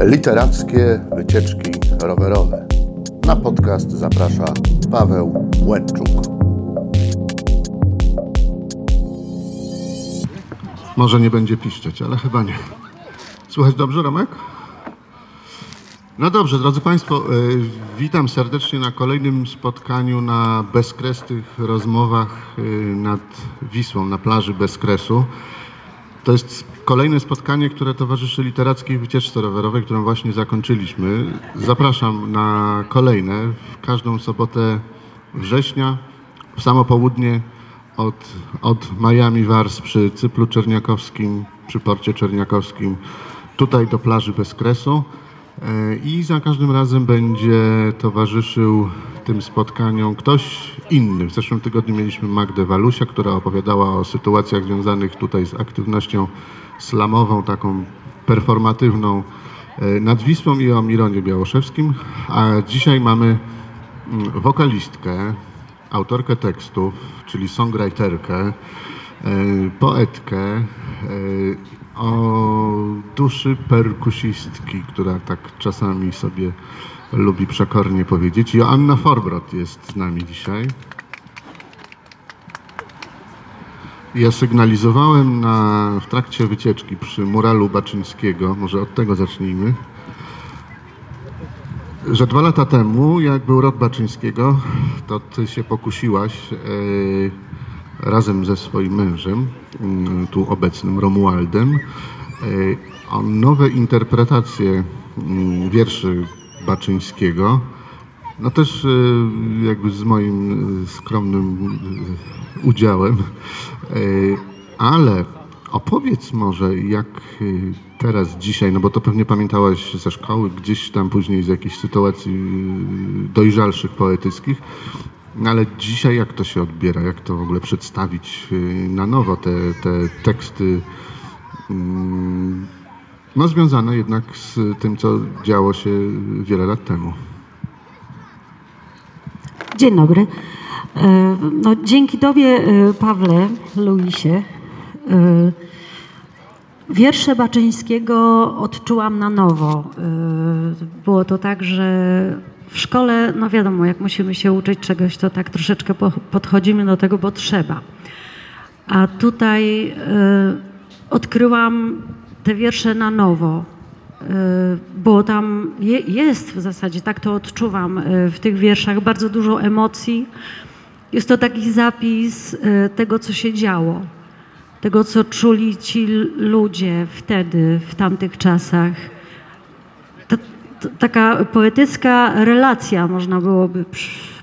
Literackie wycieczki rowerowe. Na podcast zaprasza Paweł Łęczuk. Może nie będzie piszczeć, ale chyba nie. Słychać dobrze, Romek? No dobrze, drodzy Państwo, y, witam serdecznie na kolejnym spotkaniu na bezkresnych rozmowach y, nad Wisłą, na plaży Bezkresu. To jest kolejne spotkanie, które towarzyszy literackiej wycieczce rowerowej, którą właśnie zakończyliśmy. Zapraszam na kolejne w każdą sobotę września, w samo południe od, od Miami Wars przy Cyplu Czerniakowskim, przy porcie Czerniakowskim, tutaj do plaży Bezkresu. E, I za każdym razem będzie towarzyszył tym spotkaniom ktoś inny. W zeszłym tygodniu mieliśmy Magdę Walusia, która opowiadała o sytuacjach związanych tutaj z aktywnością slamową, taką performatywną e, nad Wisłą i o Mironie Białoszewskim. A dzisiaj mamy mm, wokalistkę, autorkę tekstów, czyli songwriterkę, e, poetkę o duszy perkusistki, która tak czasami sobie lubi przekornie powiedzieć. Joanna Forbrot jest z nami dzisiaj. Ja sygnalizowałem na, w trakcie wycieczki przy muralu Baczyńskiego, może od tego zacznijmy, że dwa lata temu, jak był rok Baczyńskiego, to ty się pokusiłaś e, razem ze swoim mężem, mm, tu obecnym Romualdem, e, o nowe interpretacje mm, wierszy Baczyńskiego. No też e, jakby z moim e, skromnym e, udziałem, E, ale opowiedz może jak e, teraz, dzisiaj, no bo to pewnie pamiętałaś ze szkoły, gdzieś tam później z jakichś sytuacji e, dojrzalszych, poetyckich, no ale dzisiaj jak to się odbiera, jak to w ogóle przedstawić e, na nowo, te, te teksty, mm, no związane jednak z tym, co działo się wiele lat temu. Dzień dobry. E, No, dzięki Tobie, e, Pawle, Luisie, e, wiersze Baczyńskiego odczułam na nowo. Było to tak, że w szkole, no wiadomo, jak musimy się uczyć czegoś, to tak troszeczkę po- podchodzimy do tego, bo trzeba. A tutaj e, odkryłam te wiersze na nowo. E, Bo tam je, jest w zasadzie, tak to odczuwam e, w tych wierszach, bardzo dużo emocji. Jest to taki zapis e, tego, co się działo, tego, co czuli ci ludzie wtedy, w tamtych czasach. Taka poetycka relacja, można byłoby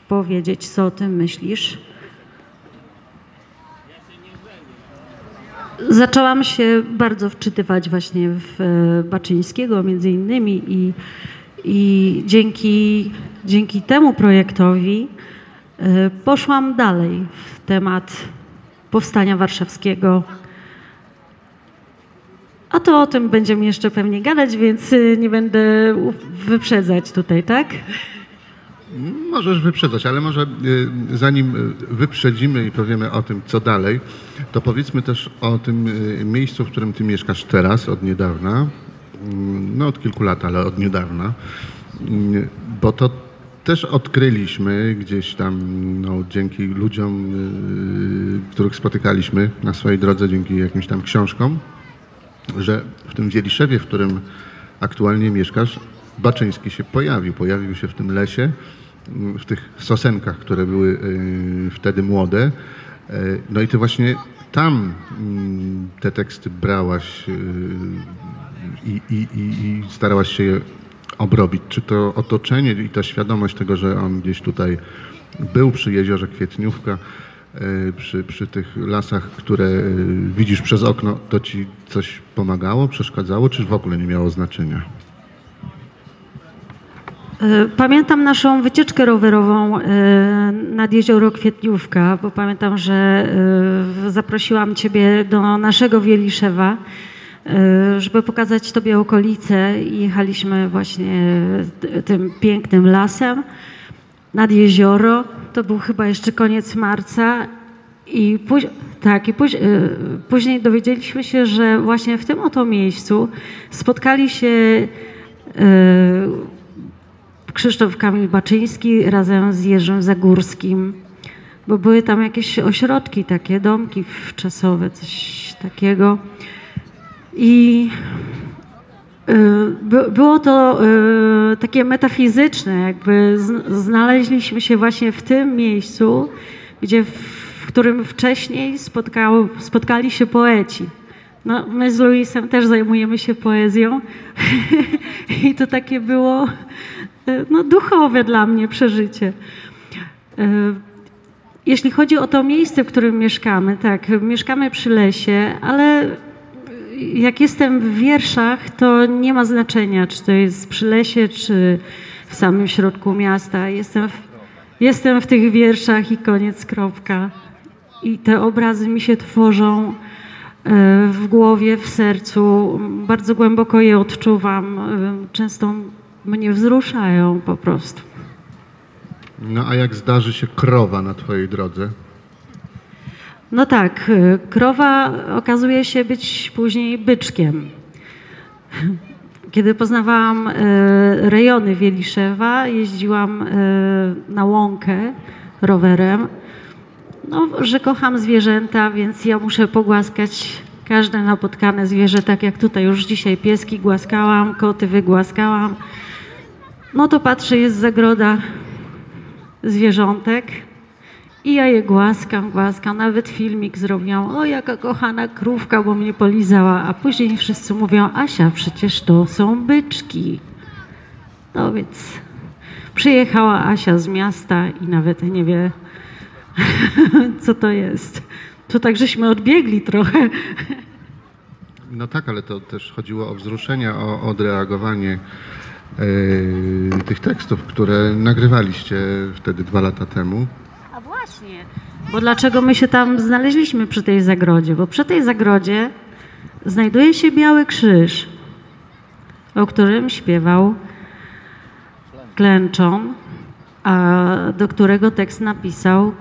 powiedzieć. Co o tym myślisz? Zaczęłam się bardzo wczytywać właśnie w e, Baczyńskiego między innymi i, i dzięki, dzięki temu projektowi e, poszłam dalej w temat powstania warszawskiego. A to o tym będziemy jeszcze pewnie gadać, więc e, nie będę wyprzedzać tutaj, tak? Możesz wyprzedzać, ale może y, zanim y, wyprzedzimy i powiemy o tym, co dalej, to powiedzmy też o tym y, miejscu, w którym ty mieszkasz teraz, od niedawna. Mm, No od kilku lat, ale od niedawna. Mm, Bo to też odkryliśmy gdzieś tam, no, dzięki ludziom, y, których spotykaliśmy na swojej drodze, dzięki jakimś tam książkom, że w tym Wieliszewie, w którym aktualnie mieszkasz, Baczyński się pojawił. Pojawił się w tym lesie, mm, w tych sosenkach, które były y, wtedy młode. Y, No i ty właśnie tam mm, te teksty brałaś y, i, i, i, i starałaś się je obrobić. Czy to otoczenie i ta świadomość tego, że on gdzieś tutaj był przy jeziorze Kwietniówka, przy, przy tych lasach, które y, widzisz przez okno, to ci coś pomagało, przeszkadzało, czy w ogóle nie miało znaczenia? E, Pamiętam naszą wycieczkę rowerową e, nad jezioro Kwietniówka, bo pamiętam, że e, zaprosiłam Ciebie do naszego Wieliszewa, żeby pokazać Tobie okolice i jechaliśmy właśnie tym pięknym lasem nad jezioro. To był chyba jeszcze koniec marca i póź- tak, i póź- y, później dowiedzieliśmy się, że właśnie w tym oto miejscu spotkali się Krzysztof Kamil Baczyński razem z Jerzym Zagórskim, bo były tam jakieś ośrodki takie, domki wczasowe, coś takiego. I y, było to y, takie metafizyczne, jakby znaleźliśmy się właśnie w tym miejscu, gdzie w którym wcześniej spotkało, spotkali się poeci. No, my z Luisem też zajmujemy się poezją i to takie było no, duchowe dla mnie przeżycie. Jeśli chodzi o to miejsce, w którym mieszkamy, tak, mieszkamy przy lesie, ale jak jestem w wierszach, to nie ma znaczenia, czy to jest przy lesie, czy w samym środku miasta. Jestem w, jestem w tych wierszach i koniec, kropka. I te obrazy mi się tworzą e, w głowie, w sercu. Bardzo głęboko je odczuwam. E, często mnie wzruszają po prostu. No a jak zdarzy się krowa na Twojej drodze? No tak, y, krowa okazuje się być później byczkiem. Kiedy poznawałam y, rejony Wieliszewa, jeździłam y, na łąkę rowerem. No, że kocham zwierzęta, więc ja muszę pogłaskać każde napotkane zwierzę, tak jak tutaj już dzisiaj pieski głaskałam, koty wygłaskałam. No to patrzę, jest zagroda zwierzątek i ja je głaskam, głaskam. Nawet filmik zrobiłam. O, jaka kochana krówka, bo mnie polizała. A później wszyscy mówią, Asia, przecież to są byczki. No więc przyjechała Asia z miasta i nawet nie wie, co to jest. To tak żeśmy odbiegli trochę. No tak, ale to też chodziło o wzruszenie, o odreagowanie yy, tych tekstów, które nagrywaliście wtedy dwa lata temu. Właśnie. Bo dlaczego my się tam znaleźliśmy przy tej zagrodzie? Bo przy tej zagrodzie znajduje się biały krzyż, o którym śpiewał Klęczon, a do którego tekst napisał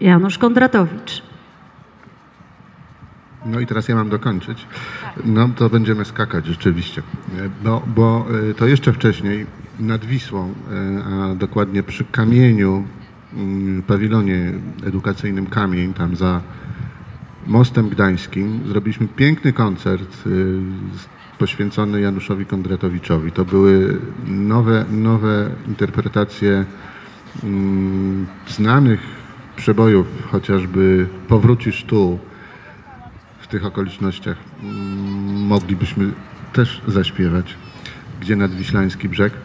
Janusz Kondratowicz. No i teraz ja mam dokończyć. No to będziemy skakać rzeczywiście. Bo, bo e, to jeszcze wcześniej nad Wisłą, e, a dokładnie przy kamieniu, pawilonie edukacyjnym Kamień, tam za Mostem Gdańskim, zrobiliśmy piękny koncert e, poświęcony Januszowi Kondratowiczowi. To były nowe, nowe interpretacje mm, znanych przebojów, chociażby Powrócisz tu, w tych okolicznościach mm, moglibyśmy też zaśpiewać. Gdzie nadwiślański brzeg, e,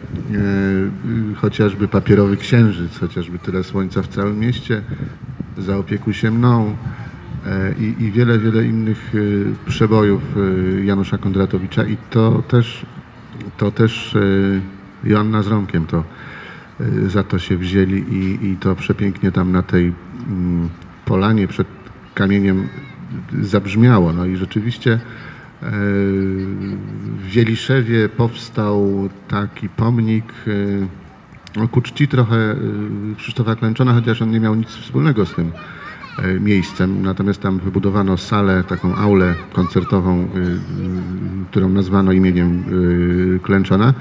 chociażby papierowy księżyc, chociażby tyle słońca w całym mieście, zaopiekuj się mną e, i, i wiele, wiele innych e, przebojów Janusza Kondratowicza i to też, to też Joanna z Romkiem to za to się wzięli i, i to przepięknie tam na tej mm, polanie przed kamieniem zabrzmiało. No i rzeczywiście w Wieliszewie powstał taki pomnik e, ku czci trochę e, Krzysztofa Klęczona, chociaż on nie miał nic wspólnego z tym miejscem. Natomiast tam wybudowano salę, taką aulę koncertową, którą nazwano imieniem Klęczona.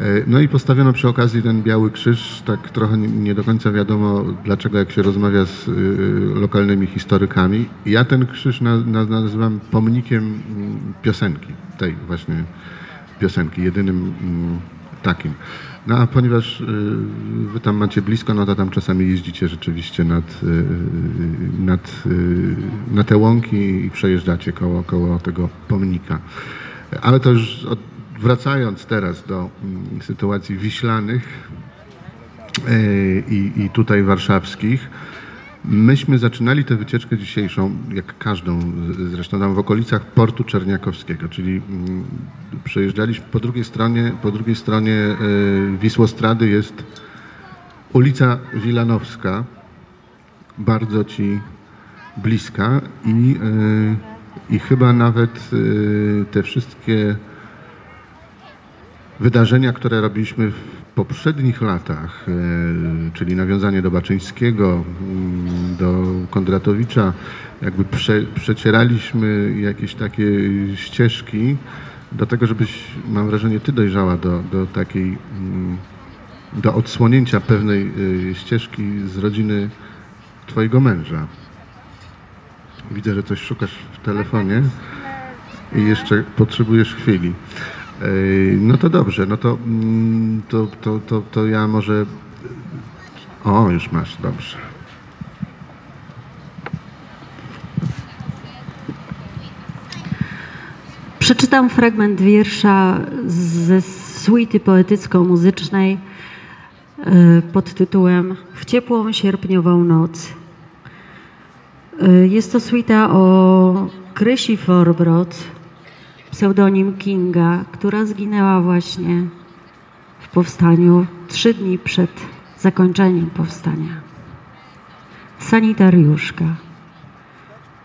E, no i postawiono przy okazji ten biały krzyż, tak trochę nie do końca wiadomo dlaczego, jak się rozmawia z y, lokalnymi historykami. Ja ten krzyż nazywam pomnikiem mm, piosenki, tej właśnie piosenki, jedynym mm, takim. No a ponieważ y, wy tam macie blisko, no to tam czasami jeździcie rzeczywiście nad, nad, na te łąki i przejeżdżacie koło, koło tego pomnika. Ale to już od wracając teraz do mm, sytuacji wiślanych e, i, i tutaj warszawskich, myśmy zaczynali tę wycieczkę dzisiejszą, jak każdą zresztą tam w okolicach portu Czerniakowskiego, czyli mm, przejeżdżaliśmy po drugiej stronie, po drugiej stronie e, Wisłostrady jest ulica Wilanowska, bardzo ci bliska i, e, i chyba nawet te wszystkie wydarzenia, które robiliśmy w poprzednich latach, e, czyli nawiązanie do Baczyńskiego, mm, do Kondratowicza, jakby prze, przecieraliśmy jakieś takie ścieżki do tego, żebyś, mam wrażenie, ty dojrzała do, do takiej, mm, do odsłonięcia pewnej y, ścieżki z rodziny twojego męża. Widzę, że coś szukasz w telefonie i jeszcze potrzebujesz chwili. No to dobrze, no to, mm, to, to, to, to ja może... O, już masz, dobrze. Przeczytam fragment wiersza ze suity poetycko-muzycznej e, pod tytułem W ciepłą sierpniową noc. E, Jest to suita o Krysi Forbrot, pseudonim Kinga, która zginęła właśnie w powstaniu trzy dni przed zakończeniem powstania. Sanitariuszka.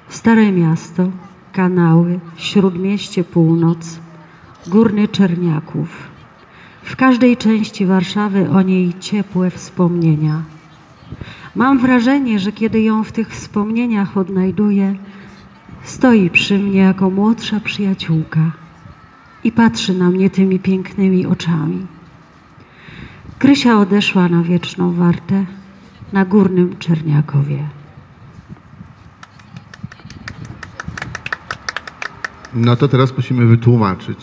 Stare miasto, kanały, śródmieście północ, górny Czerniaków. W każdej części Warszawy o niej ciepłe wspomnienia. Mam wrażenie, że kiedy ją w tych wspomnieniach odnajduję, stoi przy mnie jako młodsza przyjaciółka i patrzy na mnie tymi pięknymi oczami. Krysia odeszła na wieczną wartę na górnym Czerniakowie. No to teraz musimy wytłumaczyć,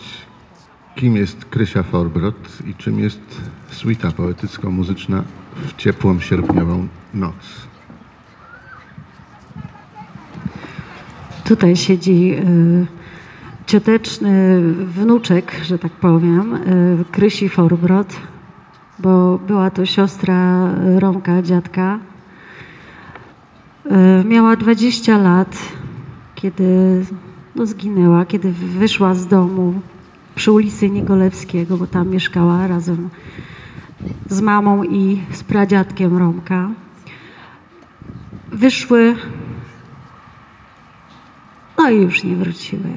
kim jest Krysia Forbrot i czym jest suita poetycko-muzyczna w ciepłą sierpniową noc. Tutaj siedzi y, cioteczny wnuczek, że tak powiem, y, Krysi Forbrot, bo była to siostra Romka, dziadka. Y, miała 20 lat, kiedy no, zginęła, kiedy wyszła z domu przy ulicy Niegolewskiego, bo tam mieszkała razem z mamą i z pradziadkiem Romka. Wyszły no i już nie wróciły.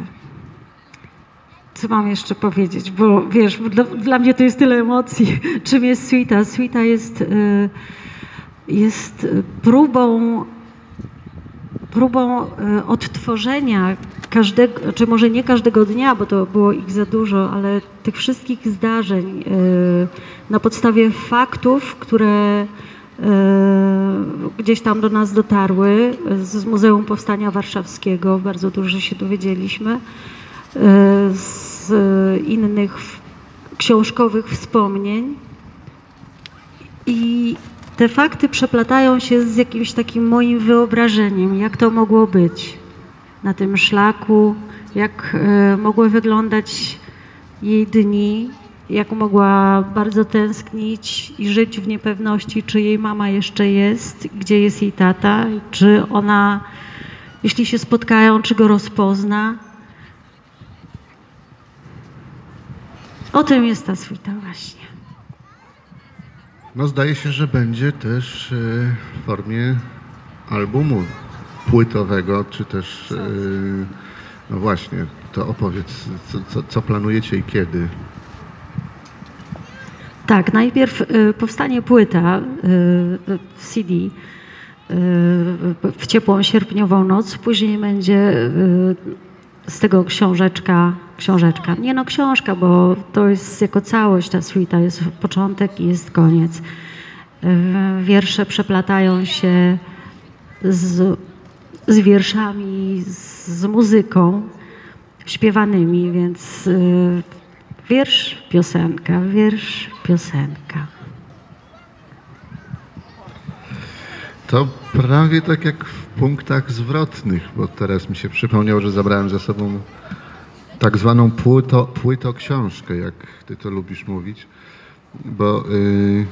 Co mam jeszcze powiedzieć? Bo wiesz, dla, dla mnie to jest tyle emocji. Czym jest suita? Suita jest, y, jest próbą, próbą y, odtworzenia każdego, czy może nie każdego dnia, bo to było ich za dużo, ale tych wszystkich zdarzeń y, na podstawie faktów, które gdzieś tam do nas dotarły z Muzeum Powstania Warszawskiego. Bardzo dużo się dowiedzieliśmy. y, Z innych książkowych wspomnień. I te fakty przeplatają się z jakimś takim moim wyobrażeniem, jak to mogło być na tym szlaku, jak e, mogły wyglądać jej dni, jak mogła bardzo tęsknić i żyć w niepewności, czy jej mama jeszcze jest, gdzie jest jej tata, czy ona, jeśli się spotkają, czy go rozpozna. O tym jest ta suita właśnie. No zdaje się, że będzie też e, w formie albumu płytowego, czy też, e, no właśnie, to opowiedz, co, co, co planujecie i kiedy. Tak, najpierw y, powstanie płyta y, CD y, w ciepłą sierpniową noc, później będzie z tego książeczka, książeczka, nie no książka, bo to jest jako całość ta suita, jest początek i jest koniec. Wiersze przeplatają się z, z wierszami, z, z muzyką śpiewanymi, więc wiersz, piosenka, wiersz, piosenka. To prawie tak jak w punktach zwrotnych, bo teraz mi się przypomniało, że zabrałem ze sobą tak zwaną płyto, płytoksiążkę, jak ty to lubisz mówić, bo y,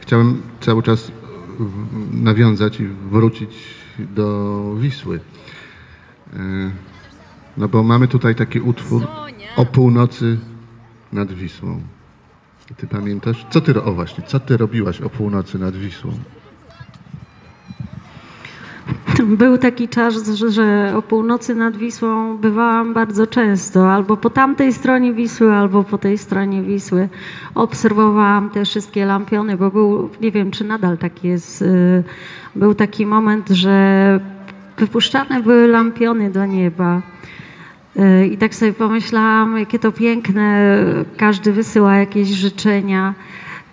chciałem cały czas nawiązać i wrócić do Wisły. Y, no bo mamy tutaj taki utwór o północy nad Wisłą. Ty pamiętasz? Co ty, o właśnie, co ty robiłaś o północy nad Wisłą? Był taki czas, że, że o północy nad Wisłą bywałam bardzo często, albo po tamtej stronie Wisły, albo po tej stronie Wisły. Obserwowałam te wszystkie lampiony, bo był, nie wiem czy nadal tak jest, y, był taki moment, że wypuszczane były lampiony do nieba. Y, I tak sobie pomyślałam, jakie to piękne, każdy wysyła jakieś życzenia.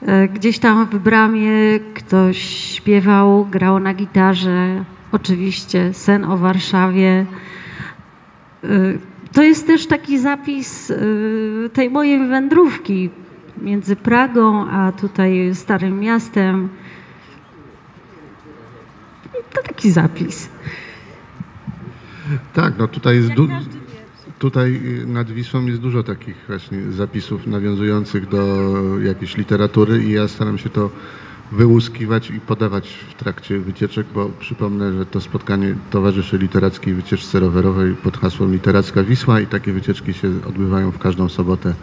Y, Gdzieś tam w bramie ktoś śpiewał, grał na gitarze, oczywiście sen o Warszawie. Y, To jest też taki zapis tej mojej wędrówki między Pragą a tutaj Starym Miastem. To taki zapis. Tak, no tutaj jest du- tutaj y, nad Wisłą jest dużo takich właśnie zapisów nawiązujących do jakiejś literatury i ja staram się to wyłuskiwać i podawać w trakcie wycieczek, bo przypomnę, że to spotkanie towarzyszy literackiej wycieczce rowerowej pod hasłem Literacka Wisła i takie wycieczki się odbywają w każdą sobotę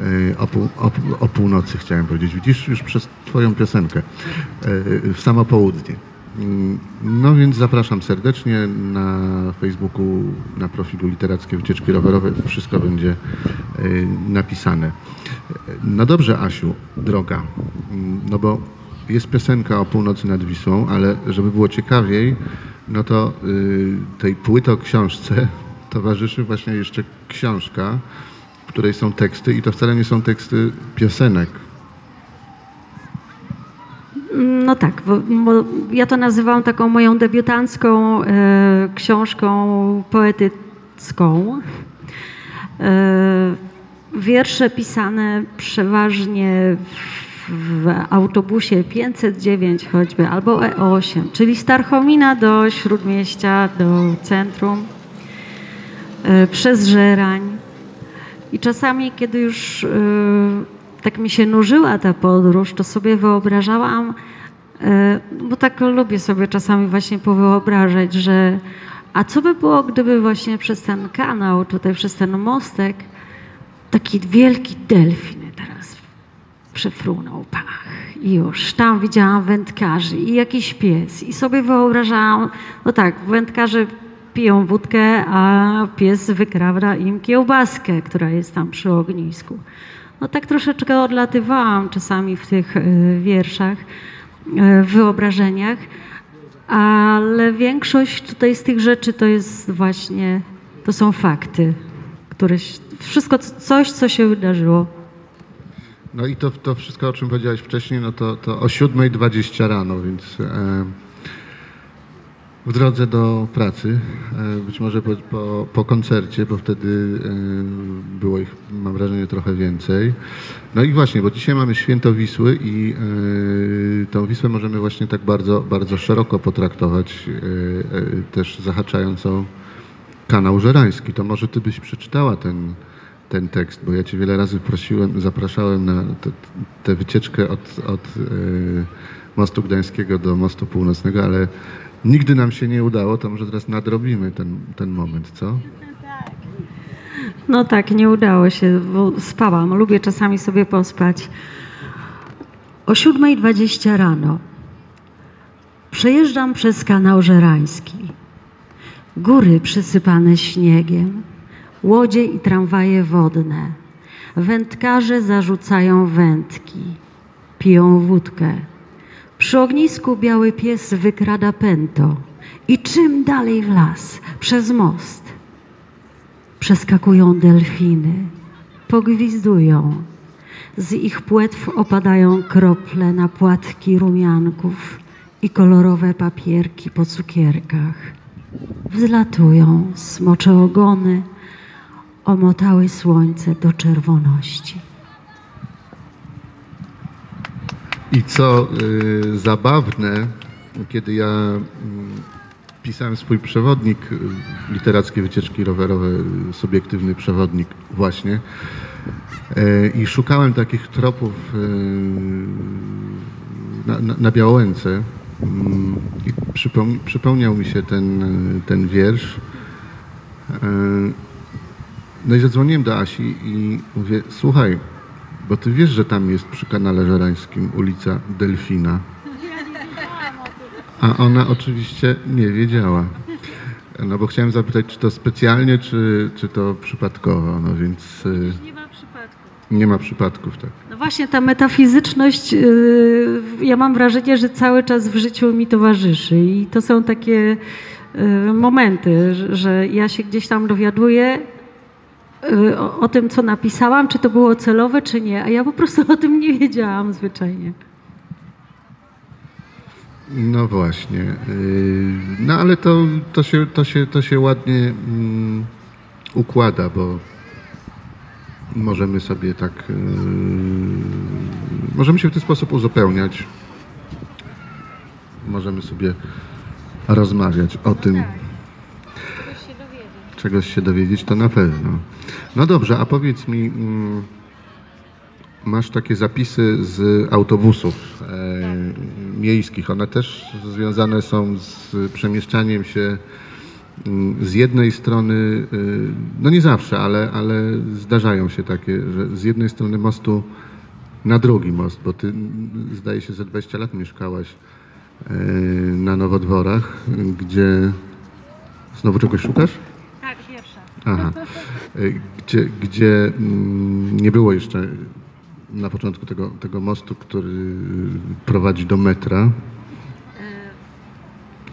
y, o, pół, o, o północy, chciałem powiedzieć. Widzisz, już przez twoją piosenkę y, w samo południe. Mm, No więc zapraszam serdecznie na Facebooku, na profilu Literackie Wycieczki Rowerowe. Wszystko będzie y, napisane. No dobrze, Asiu, droga, mm, no bo jest piosenka o północy nad Wisłą, ale żeby było ciekawiej, no to y, tej płyto książce towarzyszy właśnie jeszcze książka, w której są teksty i to wcale nie są teksty piosenek, No tak, bo, bo ja to nazywam taką moją debiutancką e, książką poetycką. E, wiersze pisane przeważnie w, w autobusie 509 choćby, albo E8, czyli z Tarchomina do Śródmieścia, do centrum, e, przez Żerań. I czasami, kiedy już y, tak mi się nużyła ta podróż, to sobie wyobrażałam, y, bo tak lubię sobie czasami właśnie powyobrażać, że a co by było, gdyby właśnie przez ten kanał, tutaj przez ten mostek, taki wielki delfin teraz przefrunął, pach. I już tam widziałam wędkarzy i jakiś pies. I sobie wyobrażałam, no tak, wędkarze piją wódkę, a pies wykrawda im kiełbaskę, która jest tam przy ognisku. No tak troszeczkę odlatywałam czasami w tych e, wierszach, e, wyobrażeniach, ale większość tutaj z tych rzeczy to jest właśnie, to są fakty, które, wszystko, coś, co się wydarzyło. No i to, to wszystko, o czym powiedziałeś wcześniej, no to, to o 7.20 rano, więc e, w drodze do pracy, e, być może po, po, po koncercie, bo wtedy e, było ich, mam wrażenie, trochę więcej. No i właśnie, bo dzisiaj mamy święto Wisły i e, tą Wisłę możemy właśnie tak bardzo, bardzo szeroko potraktować, też zahaczając o kanał żerański. To może ty byś przeczytała ten, ten tekst, bo ja cię wiele razy prosiłem, zapraszałem na tę wycieczkę od, od mostu gdańskiego do mostu północnego, ale nigdy nam się nie udało, to może teraz nadrobimy ten, ten moment, co? No tak, nie udało się, bo spałam. Lubię czasami sobie pospać. O 7.20 rano przejeżdżam przez kanał żerański. Góry przysypane śniegiem, łodzie i tramwaje wodne. Wędkarze zarzucają wędki, piją wódkę. Przy ognisku biały pies wykrada pęto. I czym dalej w las, przez most. Przeskakują delfiny, pogwizdują. Z ich płetw opadają krople na płatki rumianków i kolorowe papierki po cukierkach. Wzlatują smocze ogony, omotały słońce do czerwoności. I co y, zabawne, kiedy ja mm, pisałem swój przewodnik, y, literackie wycieczki rowerowe, y, subiektywny przewodnik właśnie, y, i szukałem takich tropów y, na, na, na mm, i przypom- przypomniał mi się ten, y, ten wiersz. Y, No i zadzwoniłem do Asi i mówię, słuchaj, bo ty wiesz, że tam jest przy kanale żerańskim ulica Delfina. A ona oczywiście nie wiedziała. No bo chciałem zapytać, czy to specjalnie, czy, czy to przypadkowo, no więc y, Nie ma przypadku. nie ma przypadków, tak. No właśnie ta metafizyczność, yy, ja mam wrażenie, że cały czas w życiu mi towarzyszy i to są takie yy, momenty, że- że ja się gdzieś tam dowiaduję, y, o, o tym, co napisałam, czy to było celowe, czy nie, a ja po prostu o tym nie wiedziałam zwyczajnie. No właśnie. Yy, No ale to, to, się, to, się, to się ładnie mm, układa, bo możemy sobie tak. yy, Możemy się w ten sposób uzupełniać. Możemy sobie rozmawiać o tym. Czegoś się dowiedzieć, to na pewno. No dobrze, a powiedz mi. mm, Masz takie zapisy z autobusów e, miejskich. One też związane są z przemieszczaniem się mm, z jednej strony, y, no nie zawsze, ale, ale zdarzają się takie, że z jednej strony mostu na drugi most, bo ty mm, zdaje się, że 20 lat mieszkałaś e, na Nowodworach, gdzie znowu czegoś szukasz? Tak. Aha. Y, Gdzie, gdzie mm, nie było jeszcze na początku tego, tego mostu, który prowadzi do metra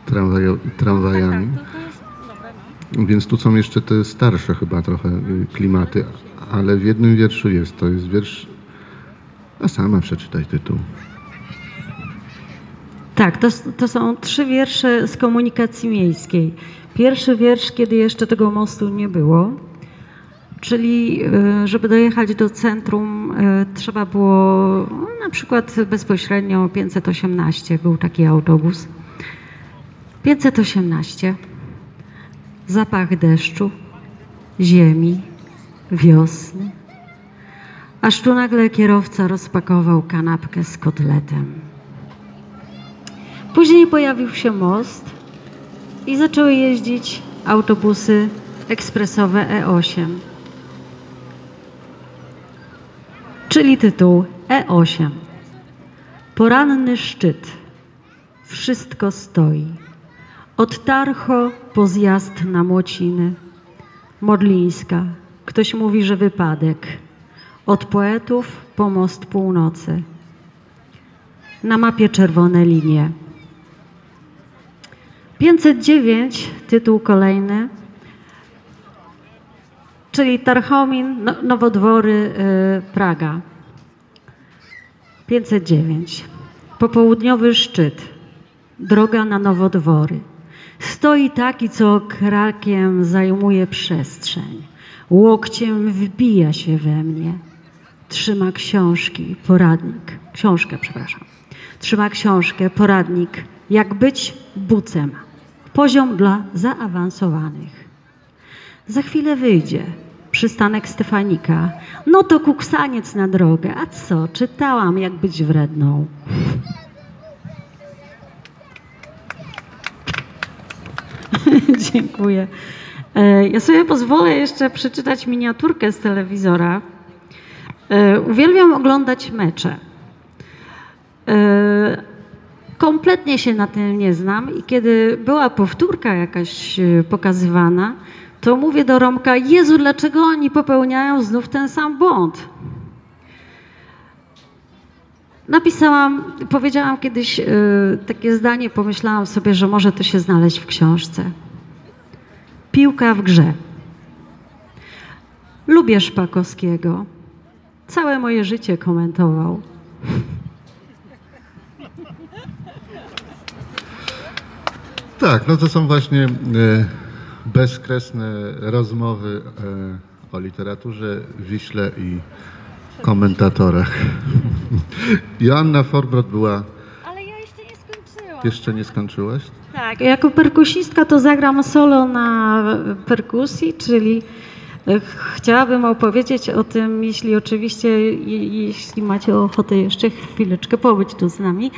tramwajo, tramwajami. Więc tu są jeszcze te starsze chyba trochę y, klimaty, ale w jednym wierszu jest. To jest wiersz. A sama przeczytaj tytuł. Tak, to, to są trzy wiersze z komunikacji miejskiej. Pierwszy wiersz, kiedy jeszcze tego mostu nie było, czyli y, żeby dojechać do centrum y, trzeba było no, na przykład bezpośrednio 518, był taki autobus. 518, zapach deszczu, ziemi, wiosny. Aż tu nagle kierowca rozpakował kanapkę z kotletem. Później pojawił się most i zaczęły jeździć autobusy ekspresowe E8. Czyli tytuł E8. Poranny szczyt. Wszystko stoi. Od Tarcho po zjazd na Młociny. Modlińska. Ktoś mówi, że wypadek. Od poetów po most północy. Na mapie czerwone linie. 509, tytuł kolejny, czyli Tarchomin, no, Nowodwory, y, Praga. 509. Popołudniowy szczyt. Droga na Nowodwory. Stoi taki, co krakiem zajmuje przestrzeń. Łokciem wbija się we mnie. Trzyma książki, poradnik. Książkę, przepraszam. Trzyma książkę, poradnik. Jak być bucem. Poziom dla zaawansowanych. Za chwilę wyjdzie. Przystanek Stefanika. No to kuksaniec na drogę. A co? Czytałam, jak być wredną. Dziękuję. E, Ja sobie pozwolę jeszcze przeczytać miniaturkę z telewizora. E, Uwielbiam oglądać mecze. Kompletnie się na tym nie znam i kiedy była powtórka jakaś e, pokazywana, to mówię do Romka, Jezu, dlaczego oni popełniają znów ten sam błąd? Napisałam, powiedziałam kiedyś e, takie zdanie, pomyślałam sobie, że może to się znaleźć w książce. Piłka w grze. Lubię Szpakowskiego. Całe moje życie komentował. Tak, no to są właśnie e, bezkresne rozmowy e, o literaturze, Wiśle i komentatorach. Joanna Forbrot była, Ale ja jeszcze nie skończyłam. jeszcze nie skończyłaś? Tak, jako perkusistka to zagram solo na perkusji, czyli e, ch- chciałabym opowiedzieć o tym, jeśli oczywiście, je- jeśli macie ochotę jeszcze chwileczkę pobyć tu z nami.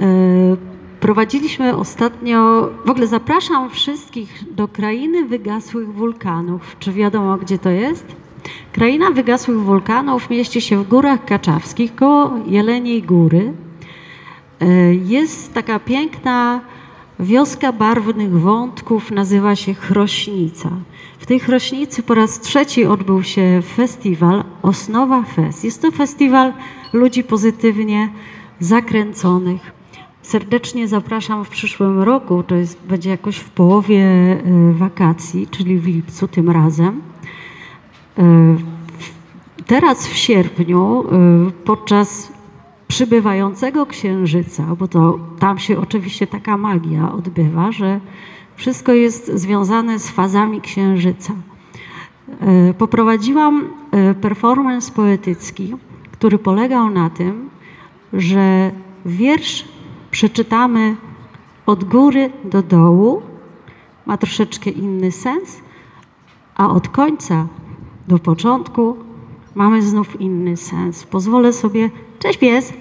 E, Prowadziliśmy ostatnio, w ogóle zapraszam wszystkich do krainy wygasłych wulkanów. Czy wiadomo, gdzie to jest? Kraina wygasłych wulkanów mieści się w Górach Kaczawskich, koło Jeleniej Góry. E, Jest taka piękna wioska barwnych wątków, nazywa się Chrośnica. W tej Chrośnicy po raz trzeci odbył się festiwal Osnowa Fest. Jest to festiwal ludzi pozytywnie zakręconych. Serdecznie zapraszam w przyszłym roku, to jest, będzie jakoś w połowie e, wakacji, czyli w lipcu tym razem. Teraz w sierpniu, y, podczas przybywającego księżyca, bo to tam się oczywiście taka magia odbywa, że wszystko jest związane z fazami księżyca. Y, Poprowadziłam y, performance poetycki, który polegał na tym, że wiersz przeczytamy od góry do dołu, ma troszeczkę inny sens, a od końca do początku mamy znów inny sens. Pozwolę sobie, cześć pies,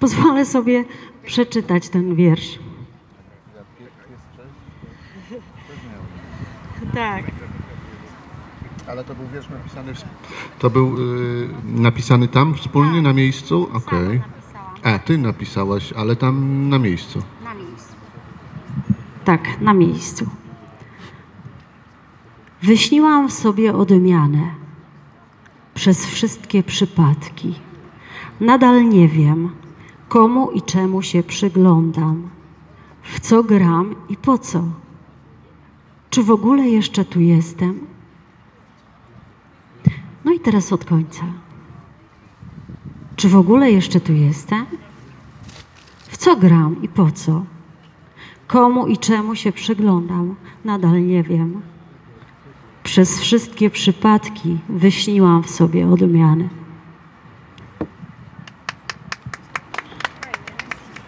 pozwolę sobie przeczytać ten wiersz. Tak. Ale to był wiersz napisany... W... To był y, napisany tam wspólnie, na miejscu? Okej. A, ty napisałaś, ale tam na miejscu. Tak, na miejscu. Wyśniłam sobie odmianę przez wszystkie przypadki. Nadal nie wiem, komu i czemu się przyglądam, w co gram i po co. Czy w ogóle jeszcze tu jestem? No i teraz od końca. Czy w ogóle jeszcze tu jestem? W co gram i po co? Komu i czemu się przyglądam, nadal nie wiem. Przez wszystkie przypadki wyśniłam w sobie odmiany.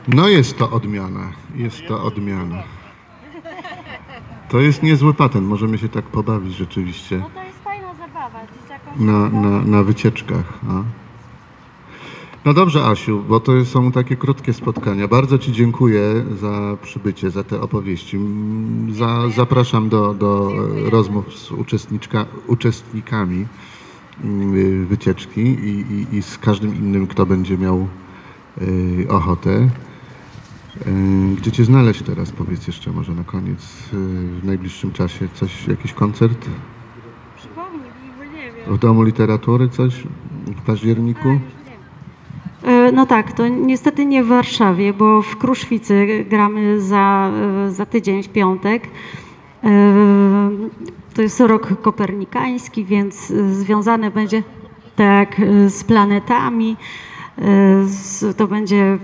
No jest to odmiana, jest to odmiana. To jest niezły patent, możemy się tak pobawić rzeczywiście No to jest fajna zabawa. Na, na, na wycieczkach. A? No dobrze, Asiu, bo to są takie krótkie spotkania. Bardzo Ci dziękuję za przybycie, za te opowieści. Mm, Za, zapraszam do, do e, rozmów z uczestnikami mm, wycieczki i, i, i z każdym innym, kto będzie miał y, ochotę. Y, Gdzie Cię znaleźć teraz? Powiedz jeszcze może na koniec, y, w najbliższym czasie coś, jakiś koncert? przypomnij bo nie wiem. W Domu Literatury coś w październiku? A, już wiem. E, No tak, to niestety nie w Warszawie, bo w Kruszwicy gramy za, e, za tydzień w piątek. E, To jest rok kopernikański, więc e, związane będzie tak e, z planetami. E, To będzie e,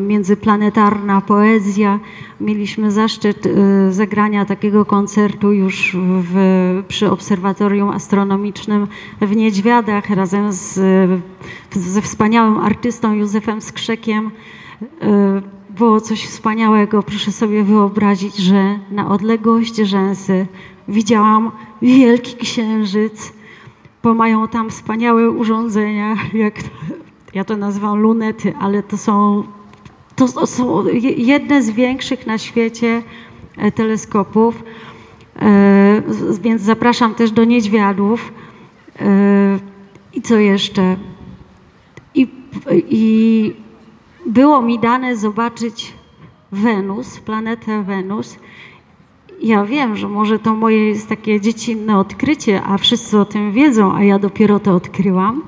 międzyplanetarna poezja. Mieliśmy zaszczyt e, zagrania takiego koncertu już w, przy Obserwatorium Astronomicznym w Niedźwiadach razem z, ze wspaniałym artystą Józefem Skrzekiem. E, Było coś wspaniałego. Proszę sobie wyobrazić, że na odległość rzęsy widziałam wielki księżyc, bo mają tam wspaniałe urządzenia, jak ja to nazywam lunety, ale to są, to, są je- jedne z większych na świecie e, teleskopów. E, Więc zapraszam też do niedźwiadów. E, I co jeszcze? I, I było mi dane zobaczyć Wenus, planetę Wenus. Ja wiem, że może to moje jest takie dziecinne odkrycie, a wszyscy o tym wiedzą, a ja dopiero to odkryłam.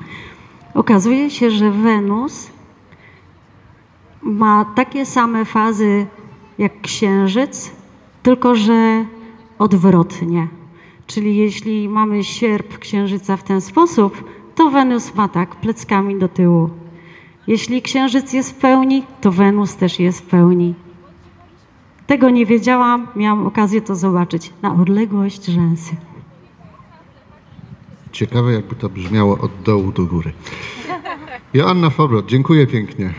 Okazuje się, że Wenus ma takie same fazy jak Księżyc, tylko że odwrotnie. Czyli jeśli mamy sierp Księżyca w ten sposób, to Wenus ma tak, pleckami do tyłu. Jeśli Księżyc jest w pełni, to Wenus też jest w pełni. Tego nie wiedziałam, miałam okazję to zobaczyć na odległość rzęsy. Ciekawe, jakby to brzmiało od dołu do góry. Joanna Fobrot, dziękuję pięknie.